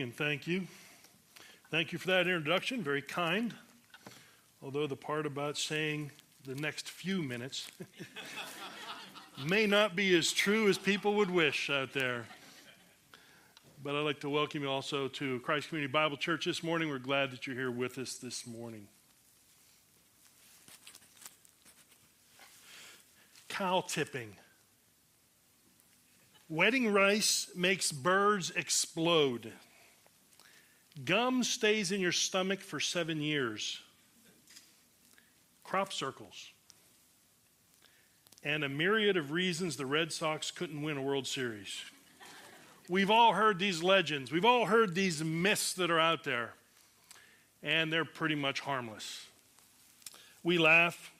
And thank you. Thank you for that introduction. Very kind. Although the part about saying the next few minutes may not be as true as people would wish out there. But I'd like to welcome you also to Christ Community Bible Church this morning. We're glad that you're here with us this morning. Cow tipping. Wedding rice makes birds explode. Gum stays in your stomach for seven years. Crop circles. And a myriad of reasons the Red Sox couldn't win a World Series. We've all heard these legends. We've all heard these myths that are out there. And they're pretty much harmless. We laugh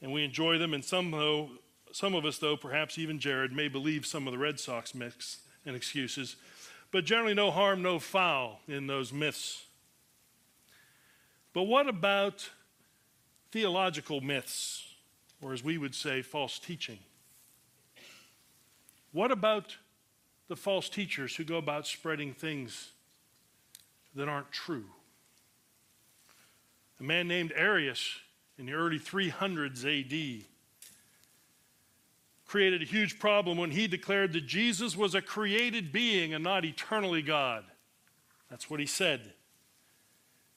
and we enjoy them, and some, though, some of us, though, perhaps even Jared, may believe some of the Red Sox myths and excuses, but generally no harm, no foul in those myths. But what about theological myths, or as we would say, false teaching? What about the false teachers who go about spreading things that aren't true? A man named Arius in the early 300s AD created a huge problem when he declared that Jesus was a created being and not eternally God. That's what he said.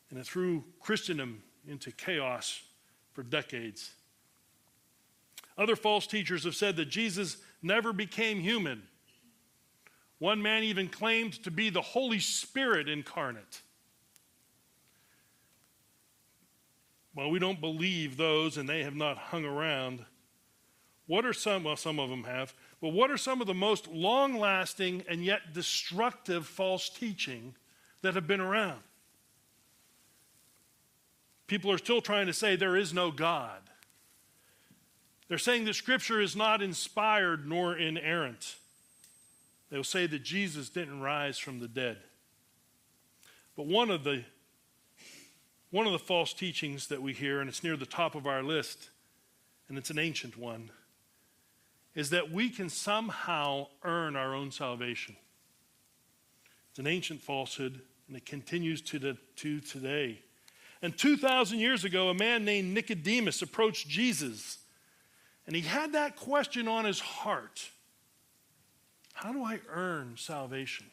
And it threw Christendom into chaos for decades. Other false teachers have said that Jesus never became human. One man even claimed to be the Holy Spirit incarnate. Well, we don't believe those, and they have not hung around what are some, well, some of them have, but what are some of the most long lasting and yet destructive false teaching that have been around? People are still trying to say there is no God. They're saying that Scripture is not inspired nor inerrant. They'll say that Jesus didn't rise from the dead. But one of the one of the false teachings that we hear, and it's near the top of our list, and it's an ancient one, is that we can somehow earn our own salvation. It's an ancient falsehood, and it continues to, the, to today. And 2,000 years ago, a man named Nicodemus approached Jesus, and he had that question on his heart How do I earn salvation?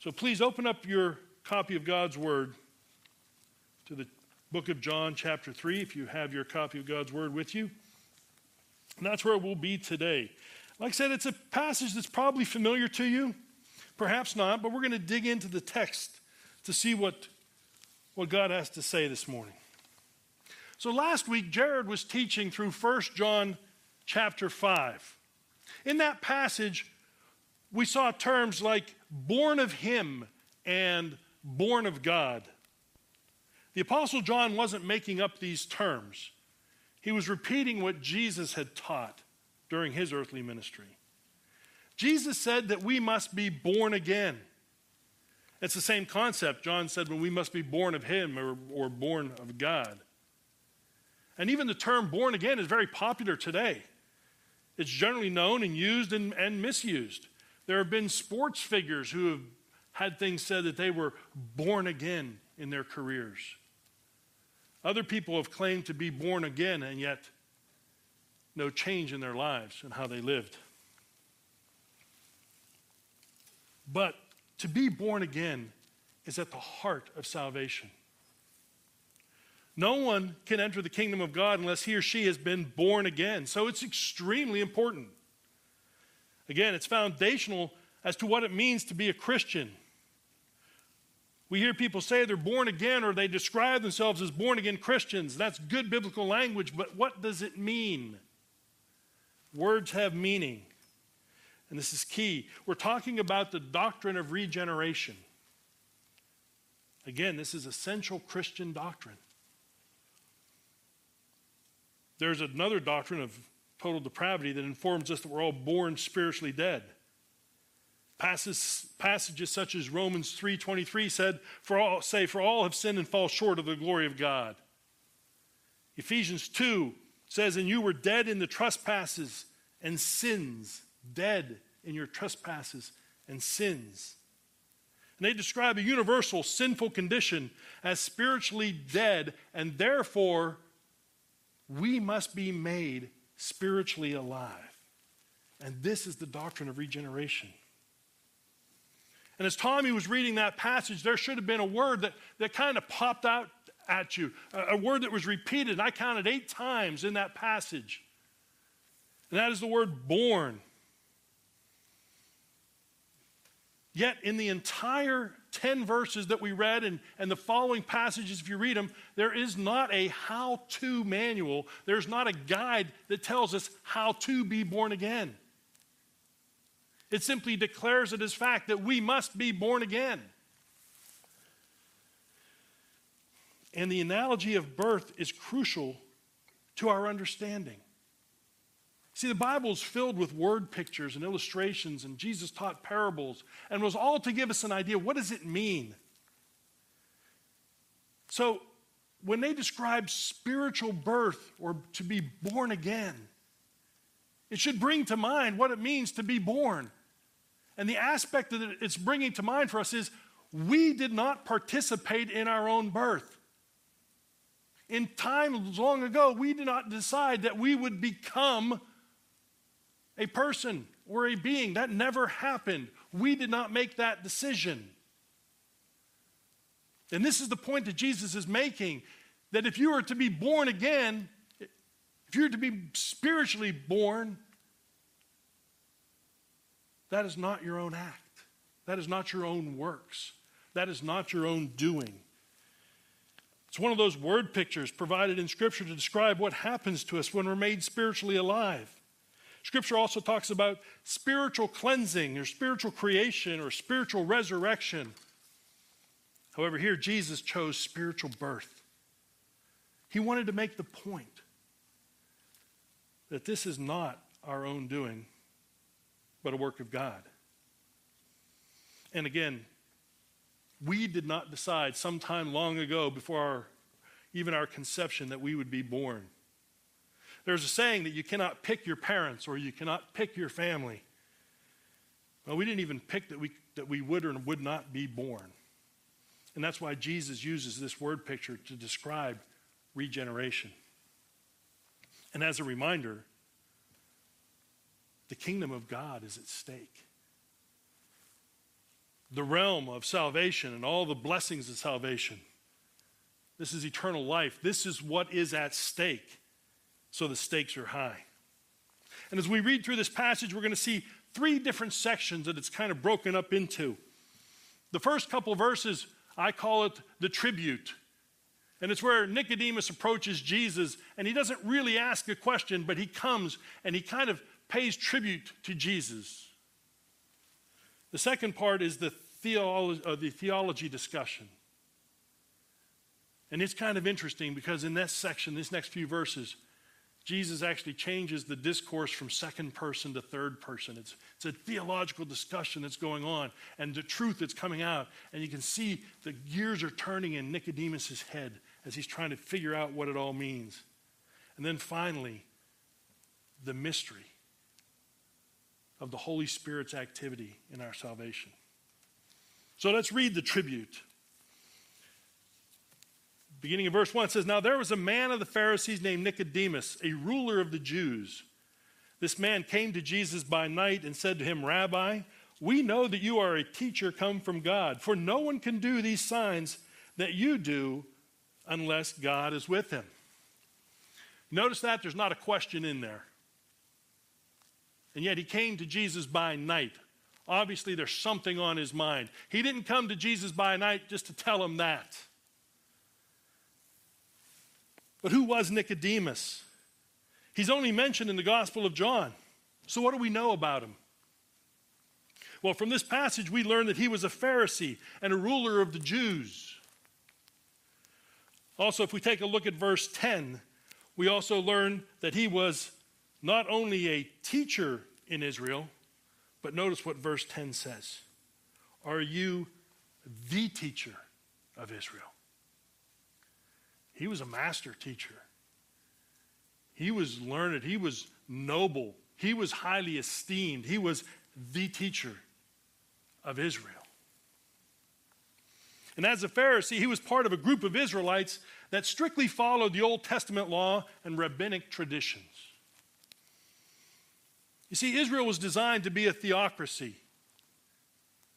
So please open up your copy of God's Word to the book of John, chapter 3, if you have your copy of God's Word with you. And that's where we'll be today. Like I said, it's a passage that's probably familiar to you, perhaps not, but we're going to dig into the text to see what, what God has to say this morning. So last week, Jared was teaching through 1 John chapter 5. In that passage, we saw terms like born of Him and born of God. The Apostle John wasn't making up these terms. He was repeating what Jesus had taught during his earthly ministry. Jesus said that we must be born again. It's the same concept John said when we must be born of him or, or born of God. And even the term born again is very popular today. It's generally known and used and, and misused. There have been sports figures who have had things said that they were born again in their careers. Other people have claimed to be born again and yet no change in their lives and how they lived. But to be born again is at the heart of salvation. No one can enter the kingdom of God unless he or she has been born again. So it's extremely important. Again, it's foundational as to what it means to be a Christian. We hear people say they're born again or they describe themselves as born again Christians. That's good biblical language, but what does it mean? Words have meaning. And this is key. We're talking about the doctrine of regeneration. Again, this is essential Christian doctrine. There's another doctrine of total depravity that informs us that we're all born spiritually dead. Passages, passages such as Romans 3:23 said, "For all say, for all have sinned and fall short of the glory of God." Ephesians 2 says, "And you were dead in the trespasses and sins, dead in your trespasses and sins." And they describe a universal sinful condition as spiritually dead, and therefore we must be made spiritually alive. And this is the doctrine of regeneration. And as Tommy was reading that passage, there should have been a word that, that kind of popped out at you, a, a word that was repeated. And I counted eight times in that passage. And that is the word born. Yet, in the entire 10 verses that we read and, and the following passages, if you read them, there is not a how to manual. There's not a guide that tells us how to be born again. It simply declares it as fact that we must be born again. And the analogy of birth is crucial to our understanding. See, the Bible is filled with word pictures and illustrations, and Jesus taught parables, and was all to give us an idea what does it mean? So, when they describe spiritual birth or to be born again, it should bring to mind what it means to be born. And the aspect that it's bringing to mind for us is we did not participate in our own birth. In times long ago, we did not decide that we would become a person or a being. That never happened. We did not make that decision. And this is the point that Jesus is making that if you are to be born again, if you're to be spiritually born, that is not your own act. That is not your own works. That is not your own doing. It's one of those word pictures provided in Scripture to describe what happens to us when we're made spiritually alive. Scripture also talks about spiritual cleansing or spiritual creation or spiritual resurrection. However, here Jesus chose spiritual birth. He wanted to make the point that this is not our own doing, but a work of God. And again, we did not decide sometime long ago, before our, even our conception, that we would be born. There's a saying that you cannot pick your parents or you cannot pick your family. Well, we didn't even pick that we, that we would or would not be born. And that's why Jesus uses this word picture to describe regeneration. And as a reminder, the kingdom of God is at stake. The realm of salvation and all the blessings of salvation. This is eternal life. This is what is at stake. So the stakes are high. And as we read through this passage, we're going to see three different sections that it's kind of broken up into. The first couple verses, I call it the tribute. And it's where Nicodemus approaches Jesus, and he doesn't really ask a question, but he comes and he kind of pays tribute to Jesus. The second part is the, theolo- uh, the theology discussion. And it's kind of interesting because in this section, this next few verses, Jesus actually changes the discourse from second person to third person. It's, it's a theological discussion that's going on and the truth that's coming out. And you can see the gears are turning in Nicodemus' head as he's trying to figure out what it all means. And then finally, the mystery of the Holy Spirit's activity in our salvation. So let's read the tribute beginning of verse 1 says, Now there was a man of the Pharisees named Nicodemus, a ruler of the Jews. This man came to Jesus by night and said to him, Rabbi, we know that you are a teacher come from God, for no one can do these signs that you do unless God is with him. Notice that there's not a question in there. And yet he came to Jesus by night. Obviously, there's something on his mind. He didn't come to Jesus by night just to tell him that. But who was Nicodemus? He's only mentioned in the Gospel of John. So, what do we know about him? Well, from this passage, we learn that he was a Pharisee and a ruler of the Jews. Also, if we take a look at verse 10, we also learn that he was not only a teacher in Israel, but notice what verse 10 says Are you the teacher of Israel? He was a master teacher. He was learned. He was noble. He was highly esteemed. He was the teacher of Israel. And as a Pharisee, he was part of a group of Israelites that strictly followed the Old Testament law and rabbinic traditions. You see, Israel was designed to be a theocracy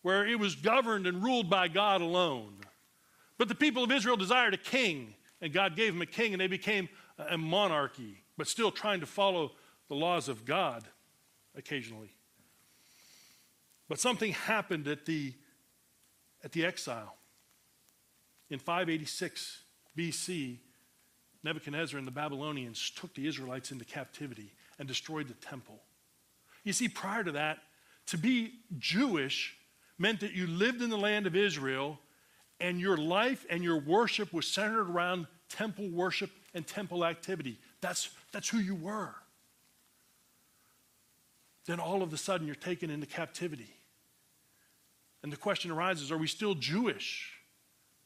where it was governed and ruled by God alone. But the people of Israel desired a king, and God gave them a king, and they became a monarchy, but still trying to follow the laws of God occasionally. But something happened at the, at the exile. In 586 BC, Nebuchadnezzar and the Babylonians took the Israelites into captivity and destroyed the temple. You see, prior to that, to be Jewish meant that you lived in the land of Israel and your life and your worship was centered around temple worship and temple activity. That's, that's who you were. Then all of a sudden you're taken into captivity. And the question arises are we still Jewish?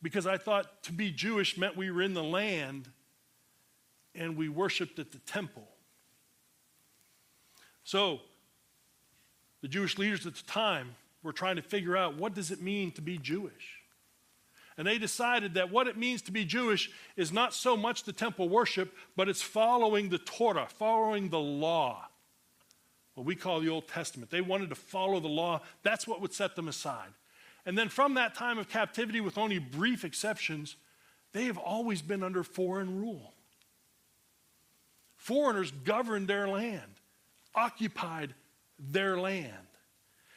Because I thought to be Jewish meant we were in the land and we worshiped at the temple. So, the Jewish leaders at the time were trying to figure out what does it mean to be Jewish? And they decided that what it means to be Jewish is not so much the temple worship, but it's following the Torah, following the law, what we call the Old Testament. They wanted to follow the law. That's what would set them aside. And then from that time of captivity, with only brief exceptions, they have always been under foreign rule. Foreigners governed their land, occupied their land.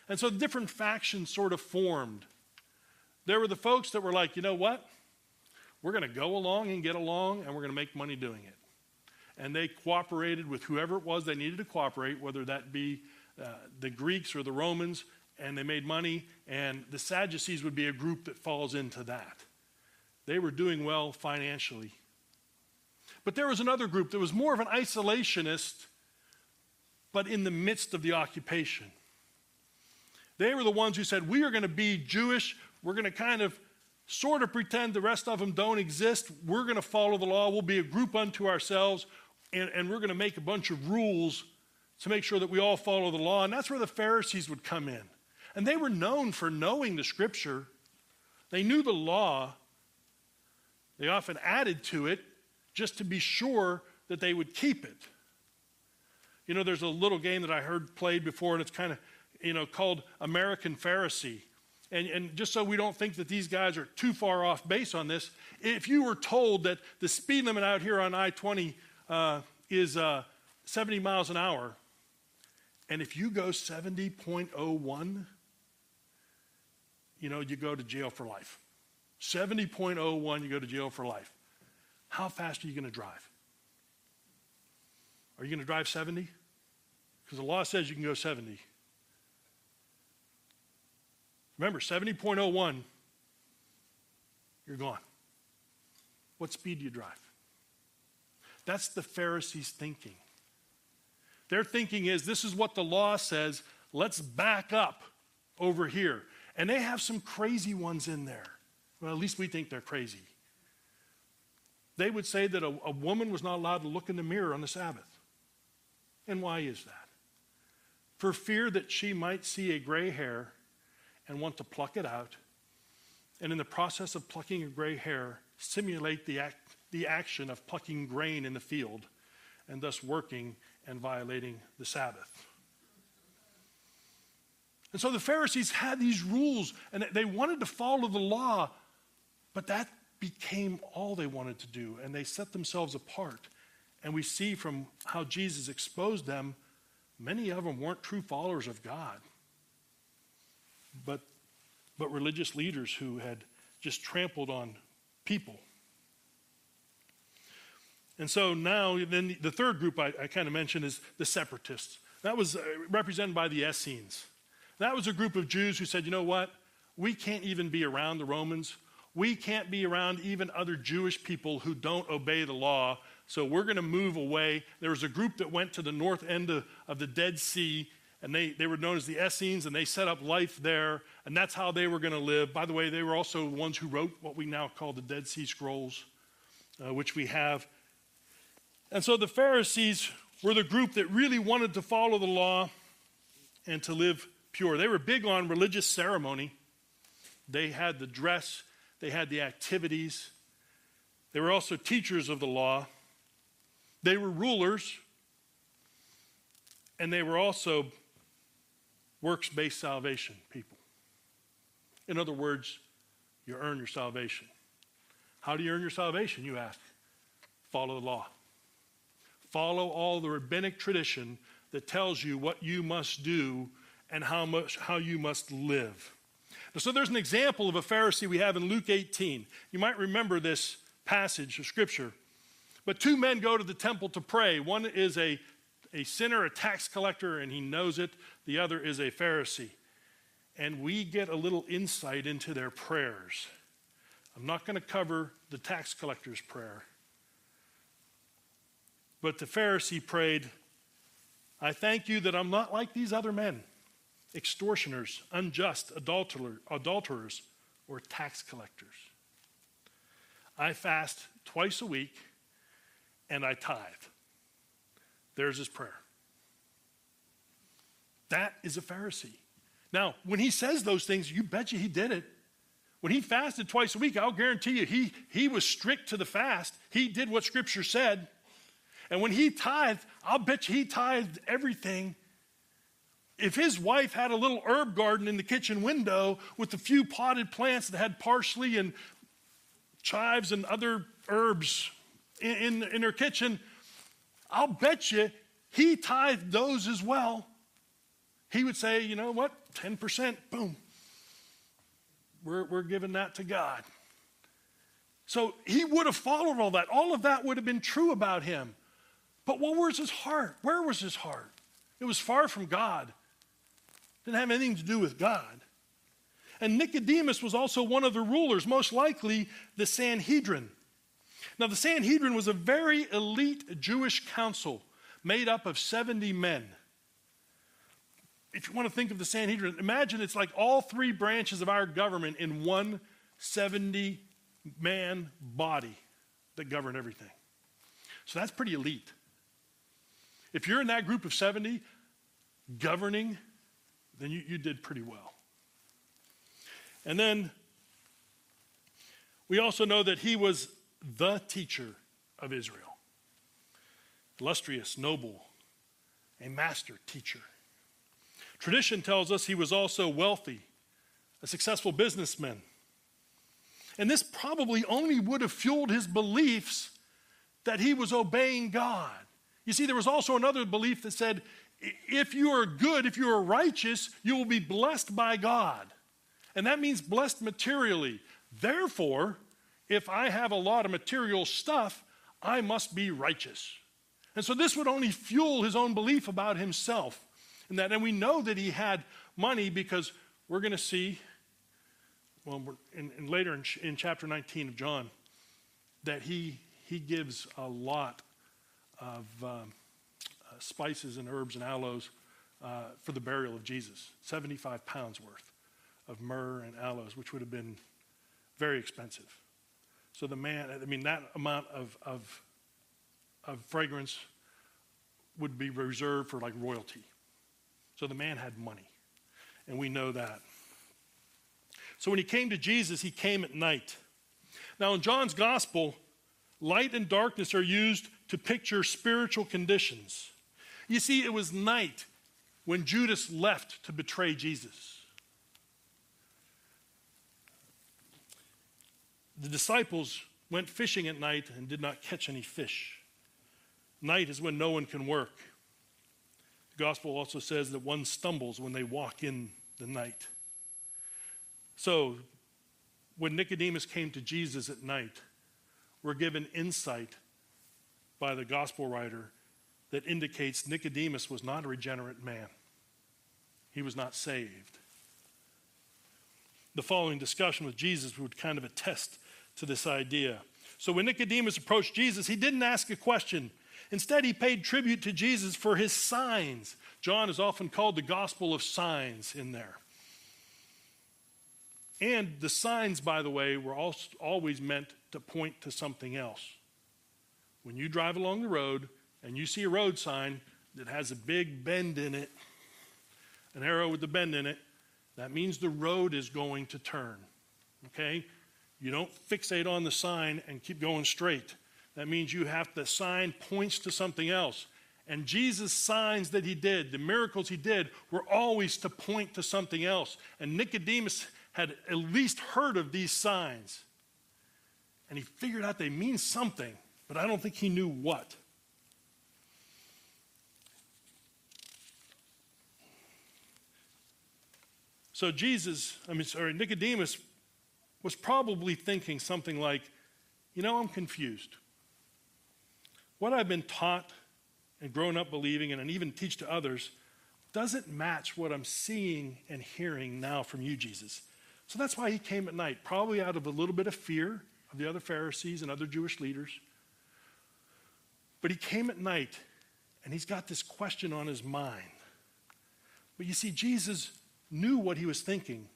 And so different factions sort of formed. There were the folks that were like, you know what? We're going to go along and get along, and we're going to make money doing it. And they cooperated with whoever it was they needed to cooperate, whether that be uh, the Greeks or the Romans, and they made money. And the Sadducees would be a group that falls into that. They were doing well financially. But there was another group that was more of an isolationist but in the midst of the occupation. They were the ones who said, We are going to be Jewish. We're going to kind of sort of pretend the rest of them don't exist. We're going to follow the law. We'll be a group unto ourselves, and, and we're going to make a bunch of rules to make sure that we all follow the law. And that's where the Pharisees would come in. And they were known for knowing the scripture, they knew the law. They often added to it just to be sure that they would keep it. You know, there's a little game that I heard played before, and it's kind of, you know, called American Pharisee. And, and just so we don't think that these guys are too far off base on this, if you were told that the speed limit out here on I 20 uh, is uh, 70 miles an hour, and if you go 70.01, you know, you go to jail for life. 70.01, you go to jail for life. How fast are you going to drive? Are you going to drive 70? Because the law says you can go 70. Remember, 70.01, you're gone. What speed do you drive? That's the Pharisees' thinking. Their thinking is this is what the law says, let's back up over here. And they have some crazy ones in there. Well, at least we think they're crazy. They would say that a, a woman was not allowed to look in the mirror on the Sabbath. And why is that? For fear that she might see a gray hair and want to pluck it out, and in the process of plucking a gray hair, simulate the, act, the action of plucking grain in the field, and thus working and violating the Sabbath. And so the Pharisees had these rules, and they wanted to follow the law, but that became all they wanted to do, and they set themselves apart. And we see from how Jesus exposed them Many of them weren't true followers of God, but, but religious leaders who had just trampled on people. And so now, then the third group I, I kind of mentioned is the separatists. That was uh, represented by the Essenes. That was a group of Jews who said, you know what? We can't even be around the Romans. We can't be around even other Jewish people who don't obey the law so we're going to move away. There was a group that went to the north end of, of the Dead Sea, and they, they were known as the Essenes, and they set up life there, and that's how they were going to live. By the way, they were also the ones who wrote what we now call the Dead Sea Scrolls, uh, which we have. And so the Pharisees were the group that really wanted to follow the law and to live pure. They were big on religious ceremony. They had the dress, they had the activities. They were also teachers of the law. They were rulers. And they were also works based salvation people. In other words, you earn your salvation. How do you earn your salvation, you ask? Follow the law. Follow all the rabbinic tradition that tells you what you must do and how, much, how you must live. So there's an example of a Pharisee we have in Luke 18. You might remember this passage of Scripture. But two men go to the temple to pray. One is a, a sinner, a tax collector, and he knows it. The other is a Pharisee. And we get a little insight into their prayers. I'm not going to cover the tax collector's prayer. But the Pharisee prayed, I thank you that I'm not like these other men extortioners, unjust, adulterers, or tax collectors. I fast twice a week and I tithe. There's his prayer. That is a Pharisee. Now, when he says those things, you bet you he did it. When he fasted twice a week, I'll guarantee you he, he was strict to the fast. He did what Scripture said. And when he tithed, I'll bet you he tithed everything. If his wife had a little herb garden in the kitchen window with a few potted plants that had parsley and chives and other herbs in, in, in her kitchen, I'll bet you he tithed those as well. He would say, you know what, 10%, boom. We're, we're giving that to God. So he would have followed all that. All of that would have been true about him. But what was his heart? Where was his heart? It was far from God. Didn't have anything to do with God. And Nicodemus was also one of the rulers, most likely the Sanhedrin. Now, the Sanhedrin was a very elite Jewish council made up of 70 men. If you want to think of the Sanhedrin, imagine it's like all three branches of our government in one 70 man body that govern everything. So that's pretty elite. If you're in that group of 70 governing, then you, you did pretty well. And then we also know that he was the teacher of Israel illustrious, noble, a master teacher. Tradition tells us he was also wealthy, a successful businessman. And this probably only would have fueled his beliefs that he was obeying God. You see, there was also another belief that said if you are good, if you are righteous, you will be blessed by God. And that means blessed materially. Therefore, if I have a lot of material stuff, I must be righteous. And so this would only fuel his own belief about himself. And that, and we know that he had money because we're going to see, well, in, in later in, in chapter 19 of John, that he, he gives a lot of um, uh, spices and herbs and aloes uh, for the burial of Jesus 75 pounds worth of myrrh and aloes, which would have been very expensive. So the man, I mean, that amount of, of, of fragrance would be reserved for like royalty. So the man had money, and we know that. So when he came to Jesus, he came at night. Now, in John's gospel, light and darkness are used to picture spiritual conditions. You see, it was night when Judas left to betray Jesus. The disciples went fishing at night and did not catch any fish. Night is when no one can work. The gospel also says that one stumbles when they walk in the night. So, when Nicodemus came to Jesus at night, we're given insight by the gospel writer that indicates Nicodemus was not a regenerate man. He was not saved. The following discussion with Jesus would kind of attest to this idea. So when Nicodemus approached Jesus, he didn't ask a question. Instead, he paid tribute to Jesus for his signs. John is often called the gospel of signs in there. And the signs, by the way, were always meant to point to something else. When you drive along the road and you see a road sign that has a big bend in it, an arrow with the bend in it, that means the road is going to turn. Okay? You don't fixate on the sign and keep going straight. That means you have the sign points to something else. And Jesus' signs that he did, the miracles he did, were always to point to something else. And Nicodemus had at least heard of these signs. And he figured out they mean something, but I don't think he knew what. So Jesus, I mean, sorry, Nicodemus was probably thinking something like, you know, I'm confused. What I've been taught and grown up believing and even teach to others doesn't match what I'm seeing and hearing now from you, Jesus. So that's why he came at night, probably out of a little bit of fear of the other Pharisees and other Jewish leaders. But he came at night and he's got this question on his mind. But you see, Jesus knew what he was thinking.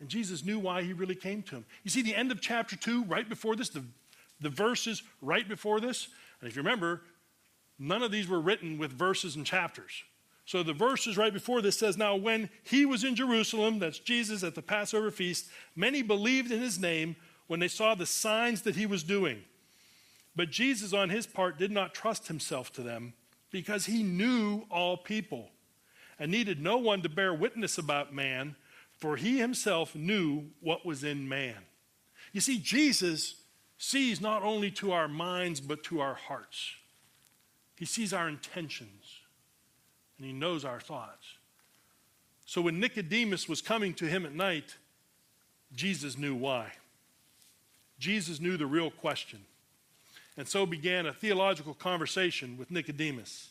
And Jesus knew why he really came to him. You see, the end of chapter 2, right before this, the, the verses right before this, and if you remember, none of these were written with verses and chapters. So the verses right before this says, Now when he was in Jerusalem, that's Jesus at the Passover feast, many believed in his name when they saw the signs that he was doing. But Jesus, on his part, did not trust himself to them because he knew all people and needed no one to bear witness about man, for he himself knew what was in man. You see, Jesus sees not only to our minds, but to our hearts. He sees our intentions, and he knows our thoughts. So when Nicodemus was coming to him at night, Jesus knew why. Jesus knew the real question. And so began a theological conversation with Nicodemus.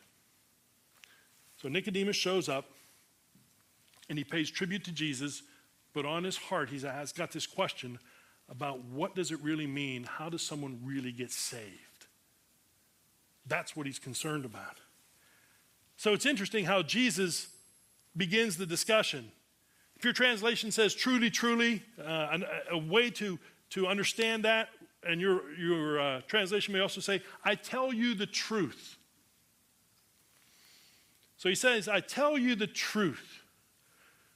So Nicodemus shows up and he pays tribute to Jesus, but on his heart he's got this question about what does it really mean? How does someone really get saved? That's what he's concerned about. So it's interesting how Jesus begins the discussion. If your translation says truly, truly, uh, a, a, way to, to understand that, and your, your uh, translation may also say, I tell you the truth. So he says, I tell you the truth.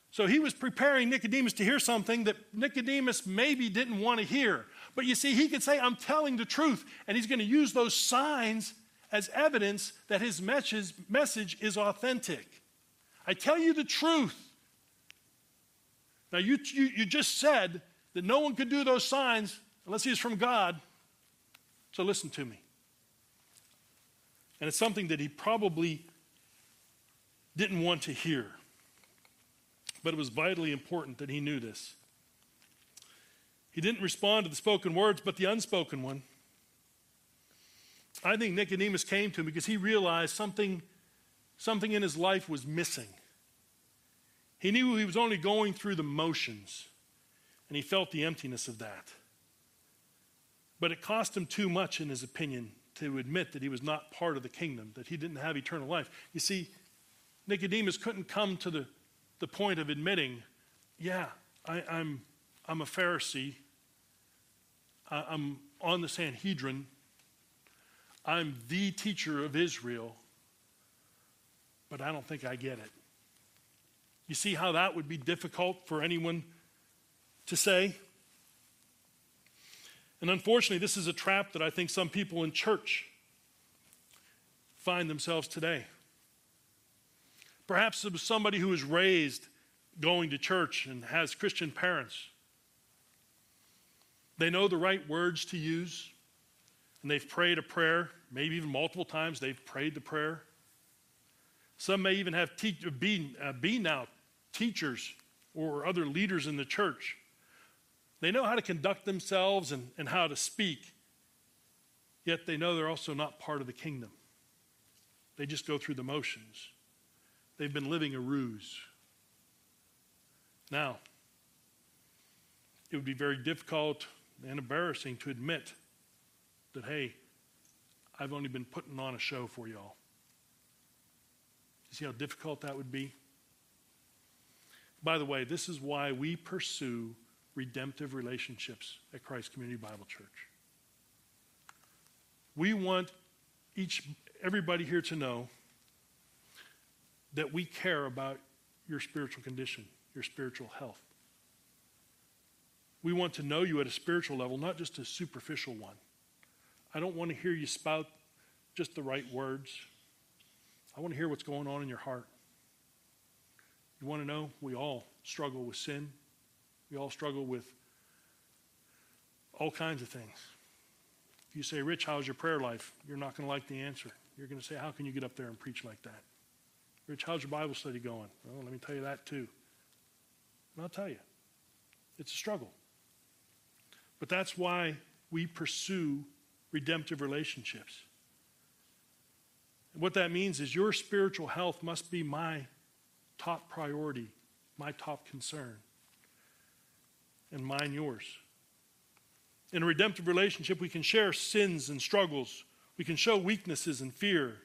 So he was preparing Nicodemus to hear something that Nicodemus maybe didn't want to hear. But you see, he could say, I'm telling the truth. And he's going to use those signs as evidence that his message, is authentic. I tell you the truth. Now, you, you, you just said that no one could do those signs unless he's from God. So listen to me. And it's something that he probably didn't want to hear. But it was vitally important that he knew this. He didn't respond to the spoken words, but the unspoken one. I think Nicodemus came to him because he realized something, something in his life was missing. He knew he was only going through the motions, and he felt the emptiness of that. But it cost him too much, in his opinion, to admit that he was not part of the kingdom, that he didn't have eternal life. You see, Nicodemus couldn't come to the, the point of admitting, yeah, I, am I'm, I'm a Pharisee. I, I'm on the Sanhedrin. I'm the teacher of Israel, but I don't think I get it. You see how that would be difficult for anyone to say? And unfortunately, this is a trap that I think some people in church find themselves today. Perhaps it was somebody who was raised going to church and has Christian parents. They know the right words to use, and they've prayed a prayer, maybe even multiple times they've prayed the prayer. Some may even have te- be, uh, be now teachers or other leaders in the church. They know how to conduct themselves and, and how to speak, yet they know they're also not part of the kingdom. They just go through the motions. They've been living a ruse. Now, it would be very difficult and embarrassing to admit that, hey, I've only been putting on a show for y'all. You see how difficult that would be? By the way, this is why we pursue redemptive relationships at Christ Community Bible Church. We want each everybody here to know that we care about your spiritual condition, your spiritual health. We want to know you at a spiritual level, not just a superficial one. I don't want to hear you spout just the right words. I want to hear what's going on in your heart. You want to know? We all struggle with sin. We all struggle with all kinds of things. If you say, Rich, how's your prayer life? You're not going to like the answer. You're going to say, How can you get up there and preach like that? Rich, how's your Bible study going? Well, let me tell you that too. And I'll tell you, it's a struggle. But that's why we pursue redemptive relationships. And what that means is your spiritual health must be my top priority, my top concern, and mine yours. In a redemptive relationship, we can share sins and struggles, we can show weaknesses and fear,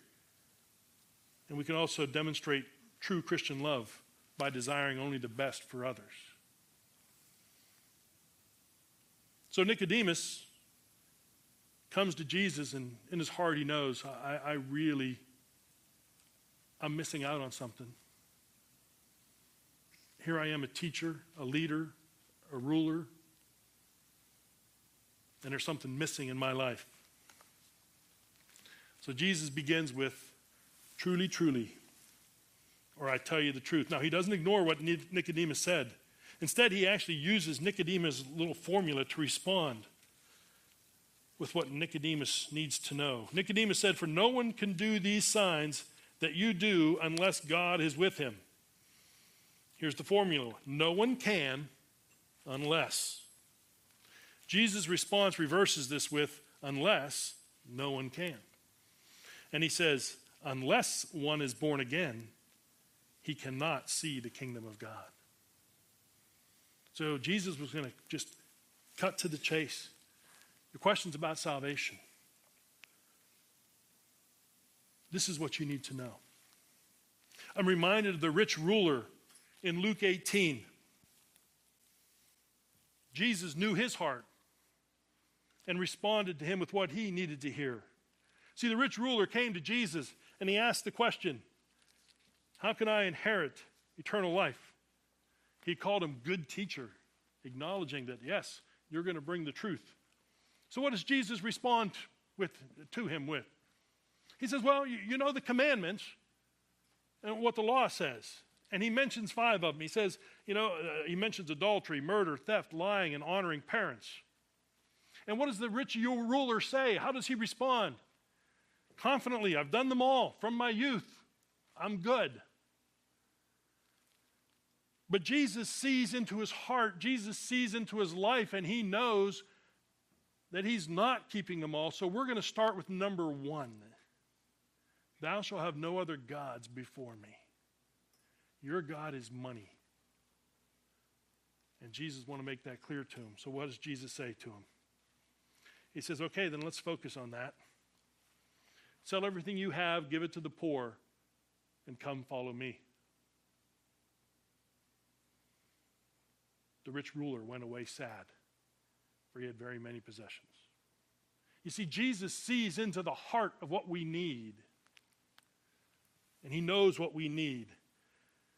and we can also demonstrate true Christian love by desiring only the best for others. So Nicodemus comes to Jesus, and in his heart, he knows, I, I really, I'm missing out on something. Here I am, a teacher, a leader, a ruler, and there's something missing in my life. So Jesus begins with, truly, truly, or I tell you the truth. Now, he doesn't ignore what Nicodemus said. Instead, he actually uses Nicodemus' little formula to respond with what Nicodemus needs to know. Nicodemus said, For no one can do these signs that you do unless God is with him. Here's the formula no one can unless. Jesus' response reverses this with, Unless no one can. And he says, Unless one is born again, he cannot see the kingdom of God. So Jesus was going to just cut to the chase. The question's about salvation. This is what you need to know. I'm reminded of the rich ruler in Luke 18. Jesus knew his heart and responded to him with what he needed to hear. See, the rich ruler came to Jesus and he asked the question How can I inherit eternal life? He called him good teacher, acknowledging that, yes, you're going to bring the truth. So, what does Jesus respond with, to him with? He says, Well, you, you know the commandments and what the law says. And he mentions five of them. He says, you know, uh, he mentions adultery, murder, theft, lying, and honoring parents. And what does the rich ruler say? How does he respond? Confidently, I've done them all from my youth. I'm good. But Jesus sees into his heart, Jesus sees into his life, and he knows that he's not keeping them all. So we're going to start with number one Thou shalt have no other gods before me. Your God is money. And Jesus want to make that clear to him. So what does Jesus say to him? He says, okay, then let's focus on that. Sell everything you have, give it to the poor, and come follow me. The rich ruler went away sad, for he had very many possessions. You see, Jesus sees into the heart of what we need, and he knows what we need.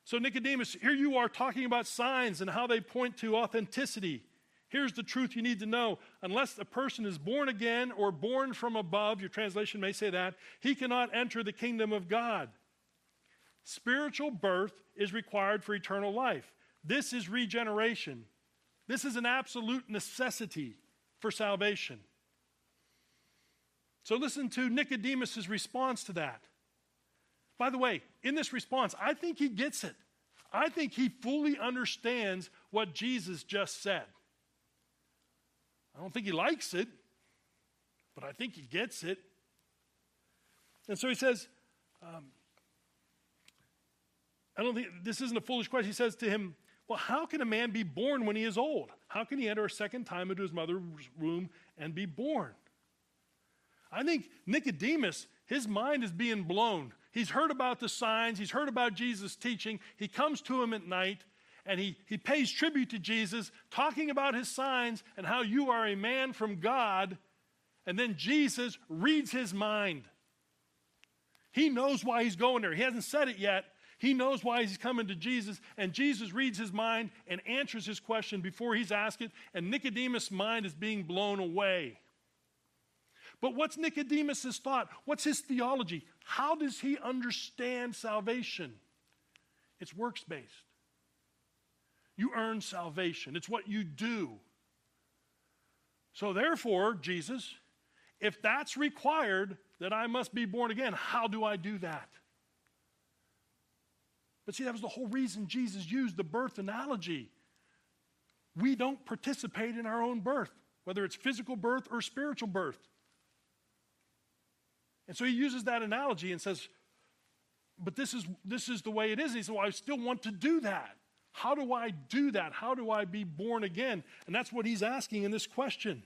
So, Nicodemus, here you are talking about signs and how they point to authenticity. Here's the truth you need to know. Unless a person is born again or born from above, your translation may say that, he cannot enter the kingdom of God. Spiritual birth is required for eternal life. This is regeneration. This is an absolute necessity for salvation. So listen to Nicodemus' response to that. By the way, in this response, I think he gets it. I think he fully understands what Jesus just said. I don't think he likes it, but I think he gets it. And so he says, um, I don't think this isn't a foolish question. He says to him, Well, how can a man be born when he is old? How can he enter a second time into his mother's womb and be born? I think Nicodemus, his mind is being blown. He's heard about the signs, he's heard about Jesus' teaching. He comes to him at night and he, he pays tribute to Jesus, talking about his signs and how you are a man from God. And then Jesus reads his mind. He knows why he's going there. He hasn't said it yet. He knows why he's coming to Jesus, and Jesus reads his mind and answers his question before he's asked it, and Nicodemus' mind is being blown away. But what's Nicodemus' thought? What's his theology? How does he understand salvation? It's works based. You earn salvation, it's what you do. So, therefore, Jesus, if that's required that I must be born again, how do I do that? But see, that was the whole reason Jesus used the birth analogy. We don't participate in our own birth, whether it's physical birth or spiritual birth. And so he uses that analogy and says, but this is, this is the way it is. And he said, well, I still want to do that. How do I do that? How do I be born again? And that's what he's asking in this question.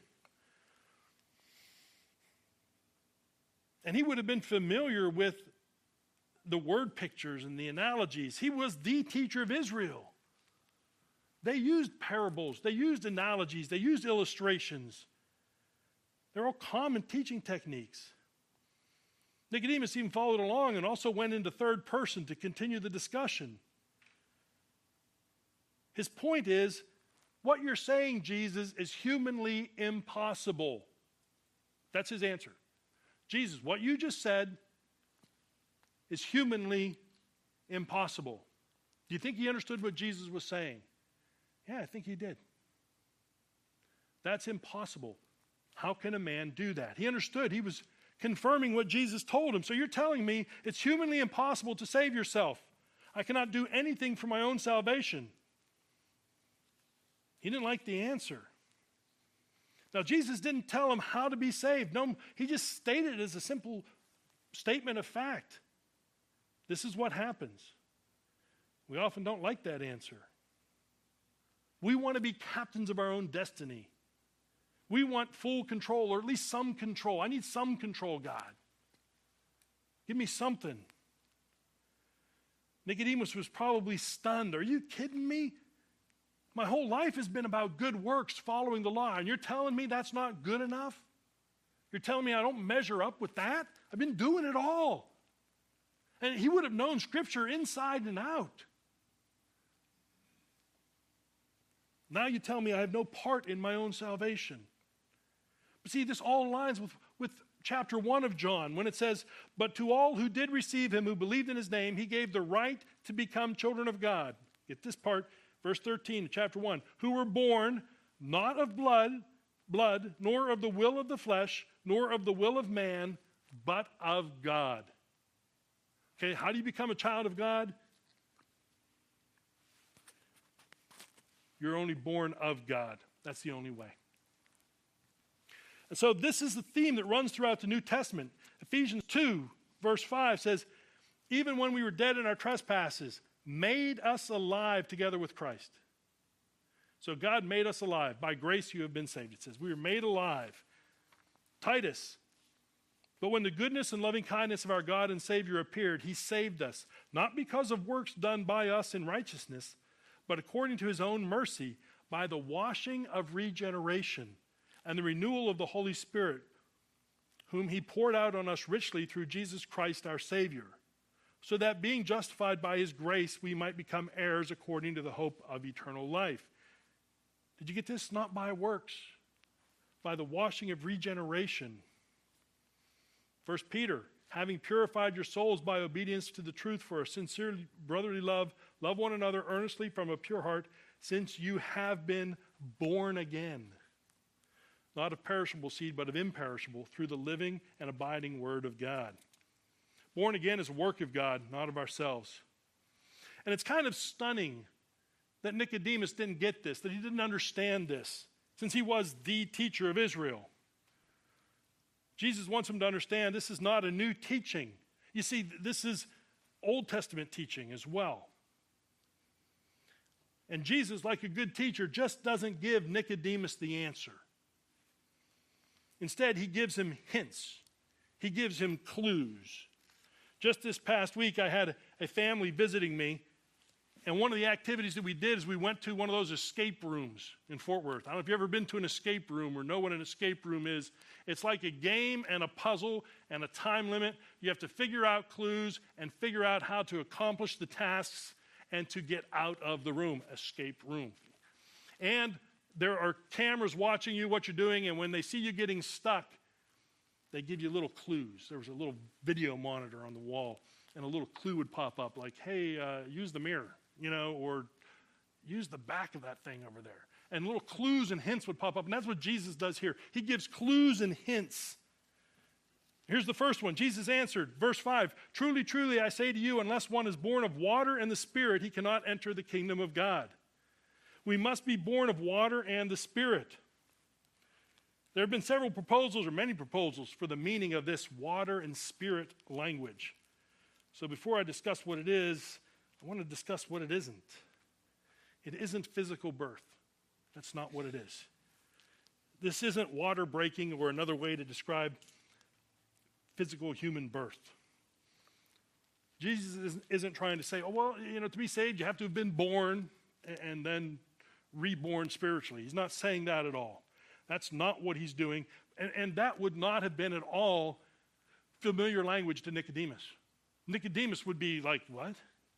And he would have been familiar with the word pictures and the analogies. He was the teacher of Israel. They used parables, they used analogies, they used illustrations. They're all common teaching techniques. Nicodemus even followed along and also went into third person to continue the discussion. His point is what you're saying, Jesus, is humanly impossible. That's his answer. Jesus, what you just said is humanly impossible. Do you think he understood what Jesus was saying? Yeah, I think he did. That's impossible. How can a man do that? He understood. He was confirming what Jesus told him. So you're telling me it's humanly impossible to save yourself. I cannot do anything for my own salvation. He didn't like the answer. Now, Jesus didn't tell him how to be saved. No, he just stated it as a simple statement of fact. This is what happens. We often don't like that answer. We want to be captains of our own destiny. We want full control, or at least some control. I need some control, God. Give me something. Nicodemus was probably stunned. Are you kidding me? My whole life has been about good works, following the law, and you're telling me that's not good enough? You're telling me I don't measure up with that? I've been doing it all. And he would have known Scripture inside and out. Now you tell me I have no part in my own salvation. But see, this all aligns with, with chapter 1 of John when it says, But to all who did receive him, who believed in his name, he gave the right to become children of God. Get this part, verse 13 chapter 1 who were born not of blood, blood, nor of the will of the flesh, nor of the will of man, but of God. Okay, how do you become a child of God? You're only born of God. That's the only way. And so, this is the theme that runs throughout the New Testament. Ephesians 2, verse 5 says, Even when we were dead in our trespasses, made us alive together with Christ. So, God made us alive. By grace, you have been saved. It says, We were made alive. Titus but when the goodness and loving kindness of our God and Savior appeared, he saved us, not because of works done by us in righteousness, but according to his own mercy, by the washing of regeneration and the renewal of the Holy Spirit, whom he poured out on us richly through Jesus Christ our Savior, so that being justified by his grace, we might become heirs according to the hope of eternal life. Did you get this? Not by works, by the washing of regeneration First Peter, having purified your souls by obedience to the truth for a sincere brotherly love, love one another earnestly from a pure heart, since you have been born again. Not of perishable seed, but of imperishable, through the living and abiding word of God. Born again is a work of God, not of ourselves. And it's kind of stunning that Nicodemus didn't get this, that he didn't understand this, since he was the teacher of Israel. Jesus wants him to understand this is not a new teaching. You see, this is Old Testament teaching as well. And Jesus, like a good teacher, just doesn't give Nicodemus the answer. Instead, he gives him hints, he gives him clues. Just this past week, I had a family visiting me, and one of the activities that we did is we went to one of those escape rooms in Fort Worth. I don't know if you've ever been to an escape room or know what an escape room is. It's like a game and a puzzle and a time limit. You have to figure out clues and figure out how to accomplish the tasks and to get out of the room, escape room. And there are cameras watching you, what you're doing, and when they see you getting stuck, they give you little clues. There was a little video monitor on the wall, and a little clue would pop up like, hey, uh, use the mirror, you know, or use the back of that thing over there. And little clues and hints would pop up, and that's what Jesus does here. He gives clues and hints. Here's the first one. Jesus answered, verse 5 Truly, truly, I say to you, unless one is born of water and the Spirit, he cannot enter the kingdom of God. We must be born of water and the Spirit. There have been several proposals, or many proposals, for the meaning of this water and spirit language. So before I discuss what it is, I want to discuss what it isn't. It isn't physical birth. That's not what it is. This isn't water breaking or another way to describe physical human birth. Jesus isn't trying to say, oh, well, you know, to be saved, you have to have been born and then reborn spiritually. He's not saying that at all. That's not what he's doing. And, and that would not have been at all familiar language to Nicodemus. Nicodemus would be like, What?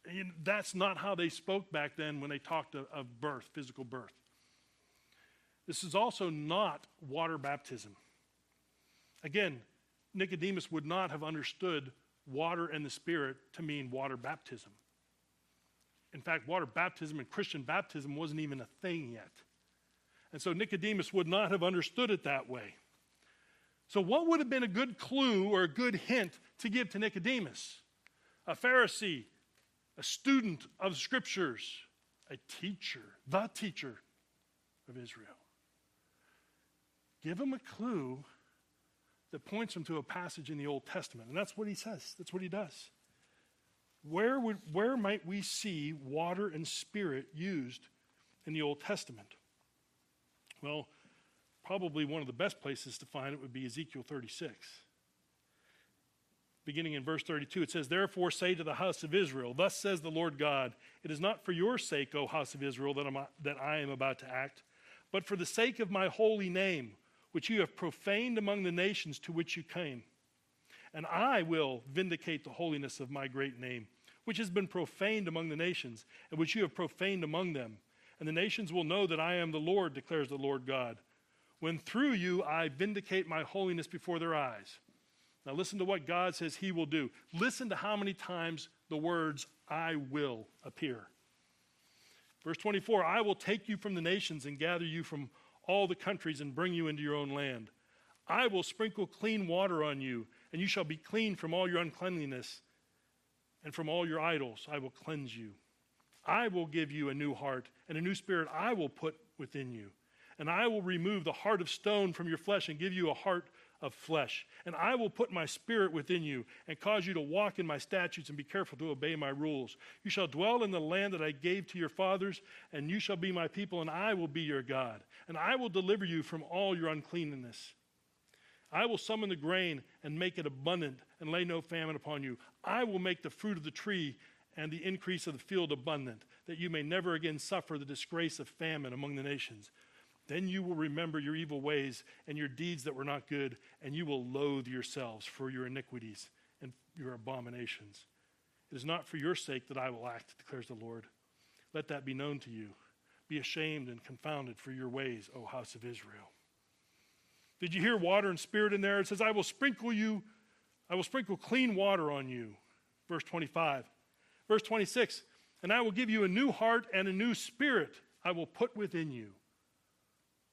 No, that's not how they spoke back then when they talked of, of birth, physical birth. This is also not water baptism. Again, Nicodemus would not have understood water and the Spirit to mean water baptism. In fact, water baptism and Christian baptism wasn't even a thing yet. And so Nicodemus would not have understood it that way. So, what would have been a good clue or a good hint to give to Nicodemus? A Pharisee, a student of scriptures, a teacher, the teacher of Israel. Give him a clue that points him to a passage in the Old Testament. And that's what he says, that's what he does. Where, would, where might we see water and spirit used in the Old Testament? Well, probably one of the best places to find it would be Ezekiel 36. Beginning in verse 32, it says, Therefore say to the house of Israel, Thus says the Lord God, It is not for your sake, O house of Israel, that, I'm, that I am about to act, but for the sake of my holy name, which you have profaned among the nations to which you came. And I will vindicate the holiness of my great name, which has been profaned among the nations, and which you have profaned among them and the nations will know that I am the Lord, declares the Lord God, when through you I vindicate my holiness before their eyes. Now, listen to what God says He will do. Listen to how many times the words I will appear. Verse 24 I will take you from the nations and gather you from all the countries and bring you into your own land. I will sprinkle clean water on you, and you shall be clean from all your uncleanliness, and from all your idols I will cleanse you. I will give you a new heart, and a new spirit I will put within you. And I will remove the heart of stone from your flesh and give you a heart of flesh. And I will put my spirit within you and cause you to walk in my statutes and be careful to obey my rules. You shall dwell in the land that I gave to your fathers, and you shall be my people, and I will be your God. And I will deliver you from all your uncleanness. I will summon the grain and make it abundant and lay no famine upon you. I will make the fruit of the tree and the increase of the field abundant, that you may never again suffer the disgrace of famine among the nations. Then you will remember your evil ways and your deeds that were not good, and you will loathe yourselves for your iniquities and your abominations. It is not for your sake that I will act, declares the Lord. Let that be known to you. Be ashamed and confounded for your ways, O house of Israel. Did you hear water and spirit in there? It says, I will sprinkle you, I will sprinkle clean water on you. Verse 25. Verse 26 And I will give you a new heart and a new spirit I will put within you.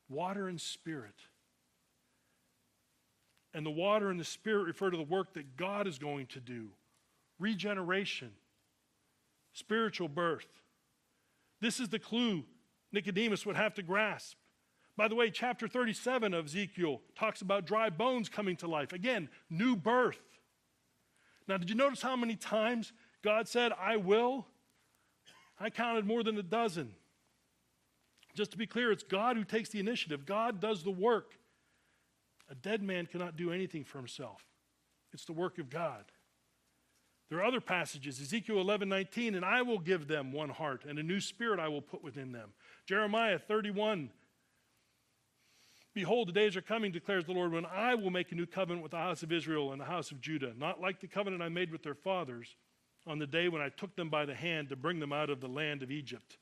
Water and spirit. And the water and the spirit refer to the work that God is going to do regeneration, spiritual birth. This is the clue Nicodemus would have to grasp. By the way, chapter 37 of Ezekiel talks about dry bones coming to life. Again, new birth. Now, did you notice how many times God said, I will. I counted more than a dozen. Just to be clear, it's God who takes the initiative, God does the work. A dead man cannot do anything for himself, it's the work of God. There are other passages, Ezekiel 11, 19, and I will give them one heart, and a new spirit I will put within them. Jeremiah 31, Behold, the days are coming, declares the Lord, when I will make a new covenant with the house of Israel and the house of Judah, not like the covenant I made with their fathers on the day when I took them by the hand to bring them out of the land of Egypt.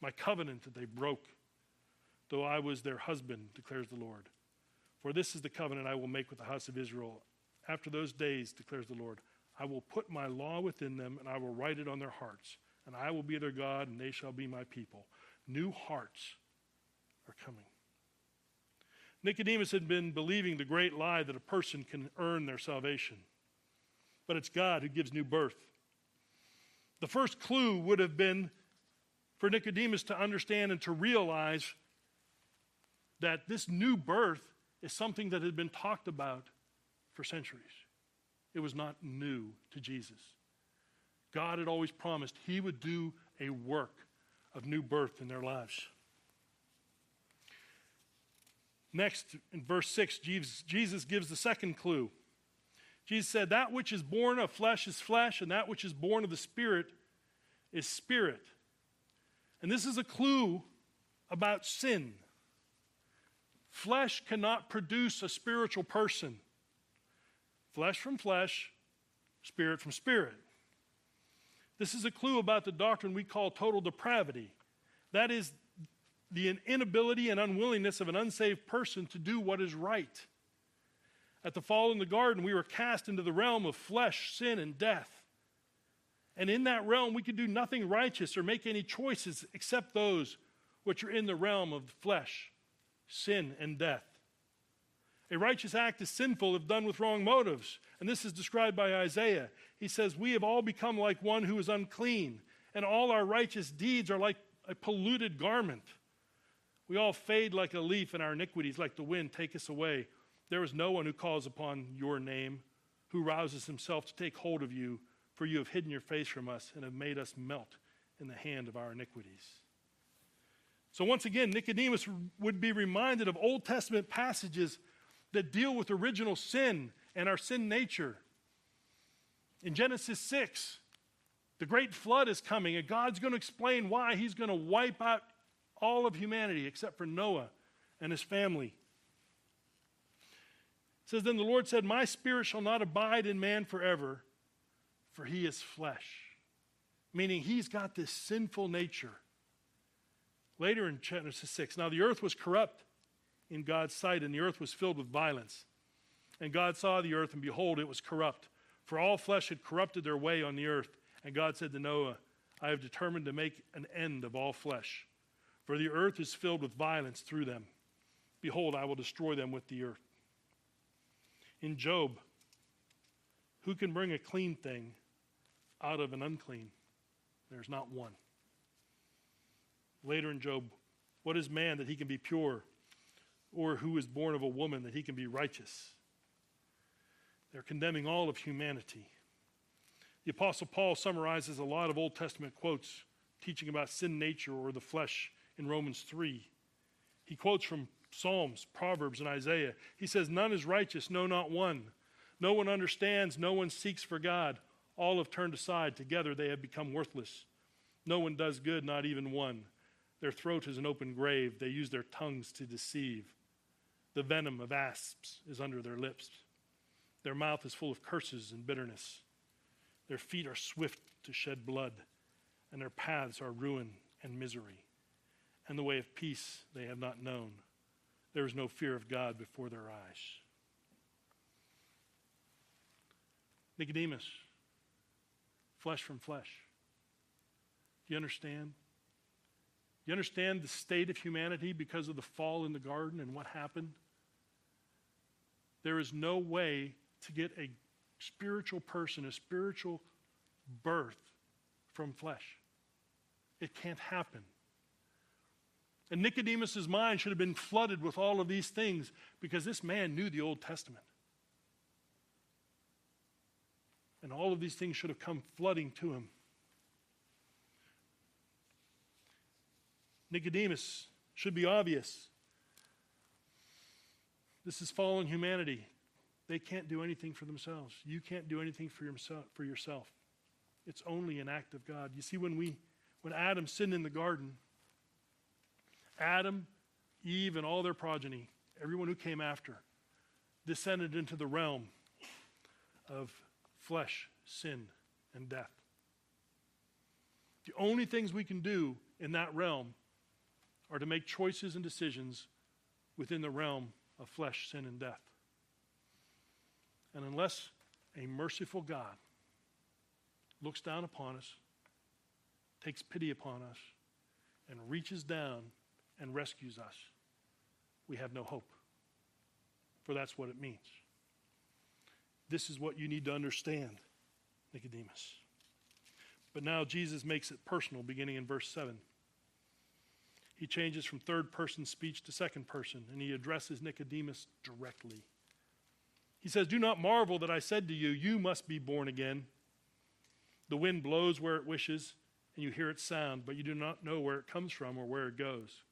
My covenant that they broke, though I was their husband, declares the Lord. For this is the covenant I will make with the house of Israel. After those days, declares the Lord, I will put my law within them, and I will write it on their hearts. And I will be their God, and they shall be my people. New hearts are coming. Nicodemus had been believing the great lie that a person can earn their salvation. But it's God who gives new birth. The first clue would have been for Nicodemus to understand and to realize that this new birth is something that had been talked about for centuries. It was not new to Jesus. God had always promised he would do a work of new birth in their lives. Next, in verse 6, Jesus gives the second clue. Jesus said, That which is born of flesh is flesh, and that which is born of the Spirit is spirit. And this is a clue about sin. Flesh cannot produce a spiritual person. Flesh from flesh, spirit from spirit. This is a clue about the doctrine we call total depravity. That is, the inability and unwillingness of an unsaved person to do what is right. At the fall in the garden, we were cast into the realm of flesh, sin, and death. And in that realm, we could do nothing righteous or make any choices except those which are in the realm of flesh, sin, and death. A righteous act is sinful if done with wrong motives. And this is described by Isaiah. He says, We have all become like one who is unclean, and all our righteous deeds are like a polluted garment. We all fade like a leaf, and our iniquities, like the wind, take us away. There is no one who calls upon your name, who rouses himself to take hold of you, for you have hidden your face from us and have made us melt in the hand of our iniquities. So, once again, Nicodemus would be reminded of Old Testament passages that deal with original sin and our sin nature. In Genesis 6, the great flood is coming, and God's going to explain why He's going to wipe out all of humanity except for Noah and his family. Says, Then the Lord said, My spirit shall not abide in man forever, for he is flesh. Meaning he's got this sinful nature. Later in Genesis 6, now the earth was corrupt in God's sight, and the earth was filled with violence. And God saw the earth, and behold, it was corrupt. For all flesh had corrupted their way on the earth. And God said to Noah, I have determined to make an end of all flesh for the earth is filled with violence through them. Behold, I will destroy them with the earth. In Job, who can bring a clean thing out of an unclean? There's not one. Later in Job, what is man that he can be pure? Or who is born of a woman that he can be righteous? They're condemning all of humanity. The Apostle Paul summarizes a lot of Old Testament quotes teaching about sin nature or the flesh in Romans 3. He quotes from Psalms, Proverbs, and Isaiah. He says, None is righteous, no, not one. No one understands, no one seeks for God. All have turned aside. Together they have become worthless. No one does good, not even one. Their throat is an open grave. They use their tongues to deceive. The venom of asps is under their lips. Their mouth is full of curses and bitterness. Their feet are swift to shed blood, and their paths are ruin and misery and the way of peace they have not known. There is no fear of God before their eyes. Nicodemus, flesh from flesh. Do you understand? Do you understand the state of humanity because of the fall in the garden and what happened? There is no way to get a spiritual person, a spiritual birth from flesh. It can't happen. And Nicodemus' mind should have been flooded with all of these things because this man knew the Old Testament. And all of these things should have come flooding to him. Nicodemus Should be obvious. This is fallen humanity. They can't do anything for themselves. You can't do anything for yourself. For yourself. It's only an act of God. You see, when we, when Adam sinned in the garden, Adam, Eve, and all their progeny, everyone who came after, descended into the realm of flesh, sin, and death. The only things we can do in that realm are to make choices and decisions within the realm of flesh, sin, and death. And unless a merciful God looks down upon us, takes pity upon us, and reaches down and rescues us, we have no hope. For that's what it means. This is what you need to understand, Nicodemus. But now Jesus makes it personal, beginning in verse 7. He changes from third person speech to second person, and he addresses Nicodemus directly. He says, Do not marvel that I said to you, You must be born again. The wind blows where it wishes, and you hear its sound, but you do not know where it comes from or where it goes.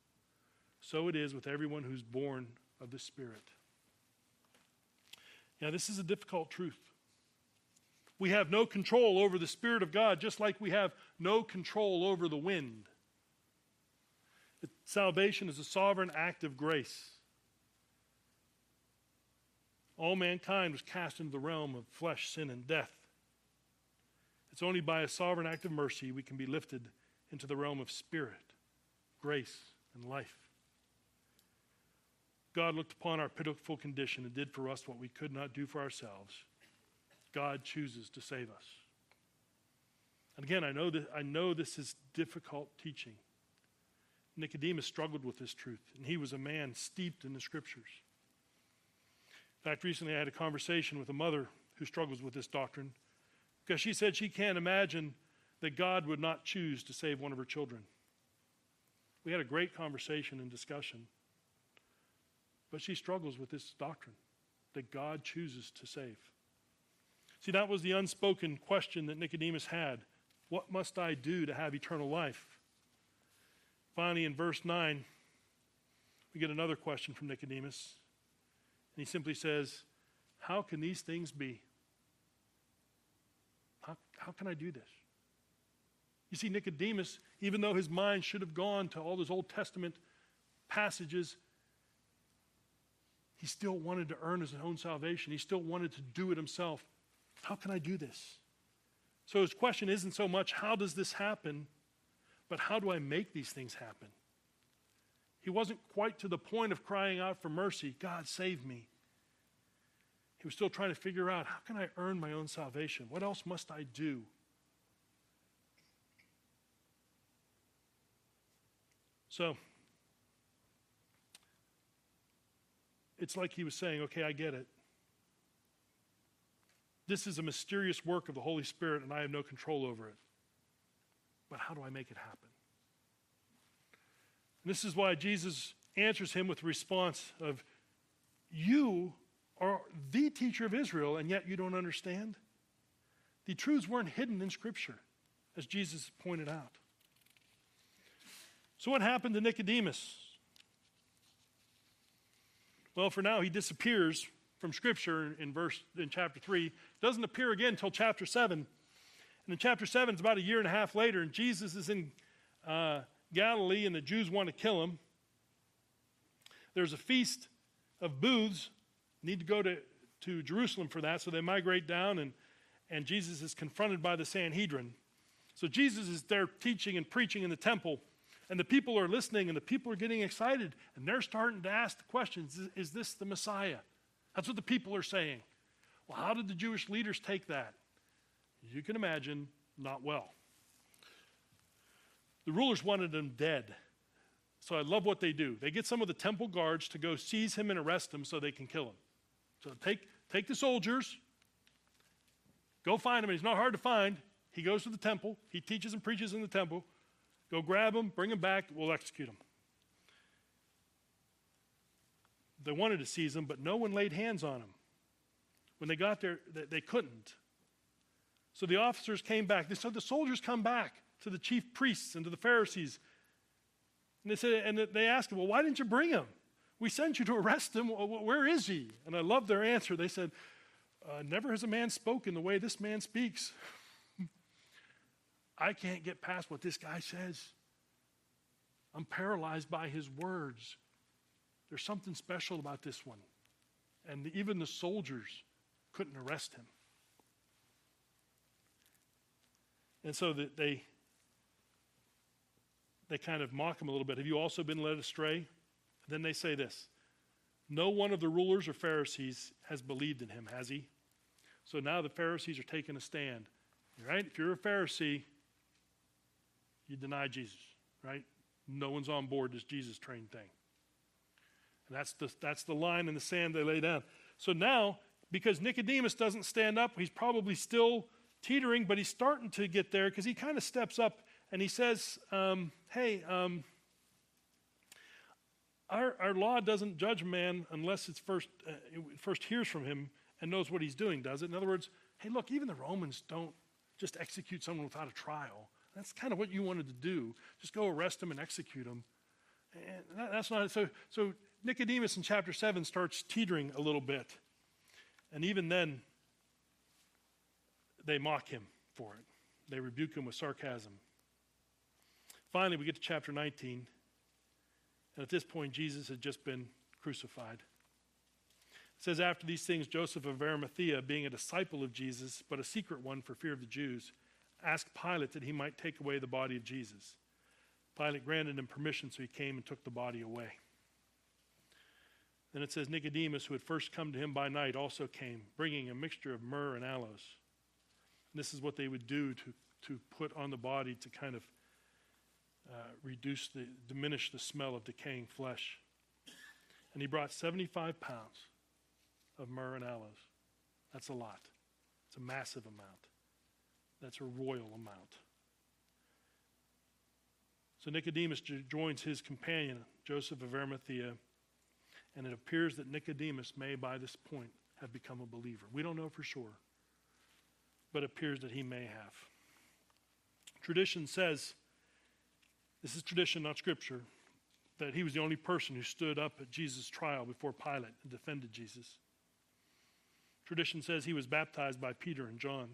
So it is with everyone who's born of the Spirit. Now, this is a difficult truth. We have no control over the Spirit of God, just like we have no control over the wind. Salvation is a sovereign act of grace. All mankind was cast into the realm of flesh, sin, and death. It's only by a sovereign act of mercy we can be lifted into the realm of spirit, grace, and life. God looked upon our pitiful condition and did for us what we could not do for ourselves. God chooses to save us. And again, I know that I know this is difficult teaching. Nicodemus struggled with this truth, and he was a man steeped in the scriptures. In fact, recently I had a conversation with a mother who struggles with this doctrine because she said she can't imagine that God would not choose to save one of her children. We had a great conversation and discussion. But she struggles with this doctrine that God chooses to save. See, that was the unspoken question that Nicodemus had. What must I do to have eternal life? Finally, in verse 9, we get another question from Nicodemus. And he simply says, How can these things be? How, how can I do this? You see, Nicodemus, even though his mind should have gone to all those Old Testament passages he still wanted to earn his own salvation. He still wanted to do it himself. How can I do this? So his question isn't so much, how does this happen, but how do I make these things happen? He wasn't quite to the point of crying out for mercy, God, save me. He was still trying to figure out, how can I earn my own salvation? What else must I do? So, it's like he was saying, okay, I get it. This is a mysterious work of the Holy Spirit, and I have no control over it. But how do I make it happen? And this is why Jesus answers him with the response of, You are the teacher of Israel, and yet you don't understand? The truths weren't hidden in Scripture, as Jesus pointed out. So, what happened to Nicodemus? Well, for now, he disappears from Scripture in verse in chapter three. Doesn't appear again until chapter seven. And in chapter seven, it's about a year and a half later, and Jesus is in uh, Galilee, and the Jews want to kill him. There's a feast of booths. Need to go to, to Jerusalem for that, so they migrate down, and, and Jesus is confronted by the Sanhedrin. So Jesus is there teaching and preaching in the temple and the people are listening and the people are getting excited and they're starting to ask the questions is, is this the Messiah? That's what the people are saying. Well, how did the Jewish leaders take that? You can imagine, not well. The rulers wanted him dead. So I love what they do. They get some of the temple guards to go seize him and arrest him so they can kill him. So take, take the soldiers, go find him. He's not hard to find. He goes to the temple, he teaches and preaches in the temple. Go grab them, bring them back, we'll execute them. They wanted to seize them, but no one laid hands on them. When they got there, they couldn't. So the officers came back. So the soldiers come back to the chief priests and to the Pharisees. And they said, and they asked Well, why didn't you bring him? We sent you to arrest him. Where is he? And I love their answer. They said, uh, Never has a man spoken the way this man speaks. I can't get past what this guy says. I'm paralyzed by his words. There's something special about this one. And even the soldiers couldn't arrest him. And so they they kind of mock him a little bit. Have you also been led astray? Then they say this No one of the rulers or Pharisees has believed in him, has he? So now the Pharisees are taking a stand. Right? If you're a Pharisee, you deny Jesus, right? No one's on board this Jesus train thing. And that's the, that's the line in the sand they lay down. So now, because Nicodemus doesn't stand up, he's probably still teetering, but he's starting to get there because he kind of steps up and he says, um, Hey, um, our, our law doesn't judge man unless it's first, uh, it first hears from him and knows what he's doing, does it? In other words, hey, look, even the Romans don't just execute someone without a trial. That's kind of what you wanted to do. Just go arrest him and execute him. And that, that's not so. So Nicodemus in chapter seven starts teetering a little bit, and even then, they mock him for it. They rebuke him with sarcasm. Finally, we get to chapter 19. And at this point, Jesus had just been crucified. It says, After these things, Joseph of Arimathea, being a disciple of Jesus, but a secret one for fear of the Jews, asked Pilate that he might take away the body of Jesus. Pilate granted him permission, so he came and took the body away. Then it says, Nicodemus, who had first come to him by night, also came, bringing a mixture of myrrh and aloes. And this is what they would do to, to put on the body to kind of uh, reduce the, diminish the smell of decaying flesh. And he brought 75 pounds of myrrh and aloes. That's a lot. It's a massive amount. That's a royal amount. So Nicodemus joins his companion, Joseph of Arimathea, and it appears that Nicodemus may, by this point, have become a believer. We don't know for sure, but it appears that he may have. Tradition says this is tradition, not scripture, that he was the only person who stood up at Jesus' trial before Pilate and defended Jesus. Tradition says he was baptized by Peter and John.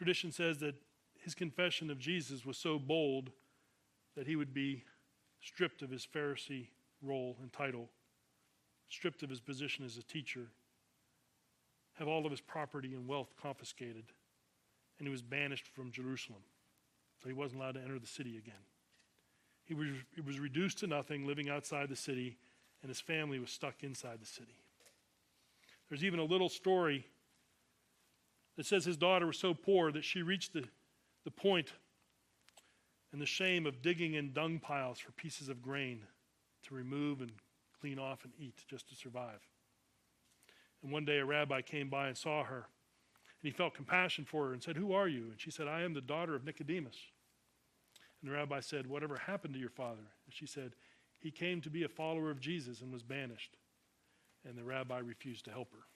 Tradition says that his confession of Jesus was so bold that he would be stripped of his Pharisee role and title, stripped of his position as a teacher, have all of his property and wealth confiscated, and he was banished from Jerusalem. So he wasn't allowed to enter the city again. He was, he was reduced to nothing, living outside the city, and his family was stuck inside the city. There's even a little story that says his daughter was so poor that she reached the, the point and the shame of digging in dung piles for pieces of grain to remove and clean off and eat just to survive. And one day a rabbi came by and saw her and he felt compassion for her and said, Who are you? And she said, I am the daughter of Nicodemus. And the rabbi said, Whatever happened to your father? And she said, He came to be a follower of Jesus and was banished. And the rabbi refused to help her.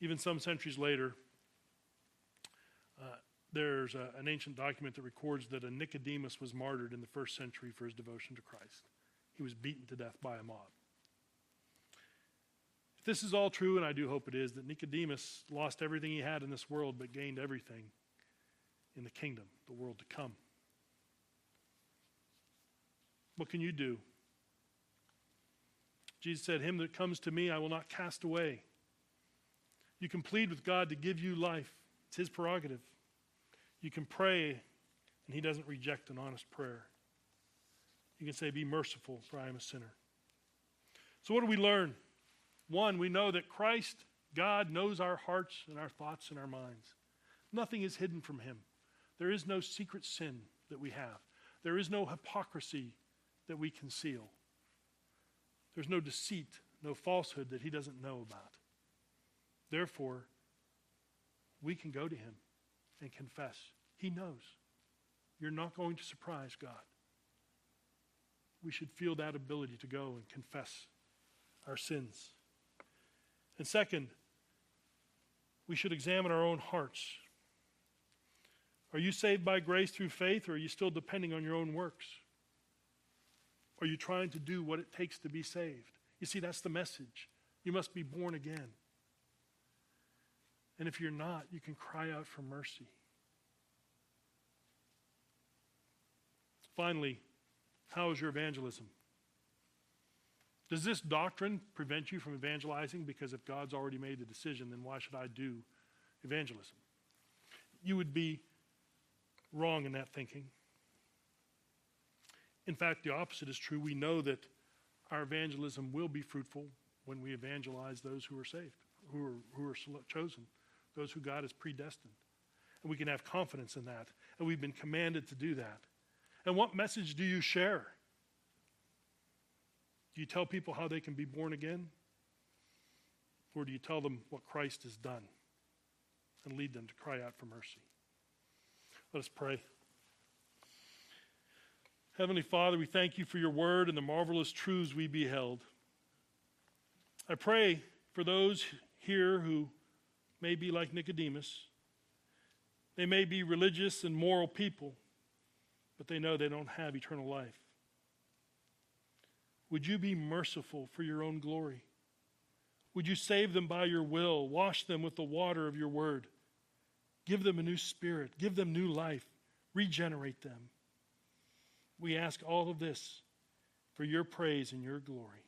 Even some centuries later, uh, there's a, an ancient document that records that a Nicodemus was martyred in the first century for his devotion to Christ. He was beaten to death by a mob If this is all true, and I do hope it is, that Nicodemus lost everything he had in this world but gained everything in the kingdom, the world to come. What can you do? Jesus said, Him that comes to me, I will not cast away. You can plead with God to give you life, it's His prerogative. You can pray, and He doesn't reject an honest prayer. You can say, Be merciful, for I am a sinner. So, what do we learn? One, we know that Christ, God, knows our hearts and our thoughts and our minds. Nothing is hidden from Him. There is no secret sin that we have, there is no hypocrisy that we conceal. There's no deceit, no falsehood that He doesn't know about. Therefore, we can go to Him and confess. He knows. You're not going to surprise God. We should feel that ability to go and confess our sins. And second, we should examine our own hearts. Are you saved by grace through faith, or are you still depending on your own works? Are you trying to do what it takes to be saved? You see, that's the message. You must be born again. And if you're not, you can cry out for mercy. Finally, how is your evangelism? Does this doctrine prevent you from evangelizing? Because if God's already made the decision, then why should I do evangelism? You would be wrong in that thinking. In fact, the opposite is true. We know that our evangelism will be fruitful when we evangelize those who are saved, who are, who are chosen, those who God has predestined. And we can have confidence in that. And we've been commanded to do that. And what message do you share? Do you tell people how they can be born again? Or do you tell them what Christ has done and lead them to cry out for mercy? Let us pray. Heavenly Father, we thank you for your word and the marvelous truths we beheld. I pray for those here who may be like Nicodemus. They may be religious and moral people, but they know they don't have eternal life. Would you be merciful for your own glory? Would you save them by your will? Wash them with the water of your word. Give them a new spirit. Give them new life. Regenerate them. We ask all of this for your praise and your glory.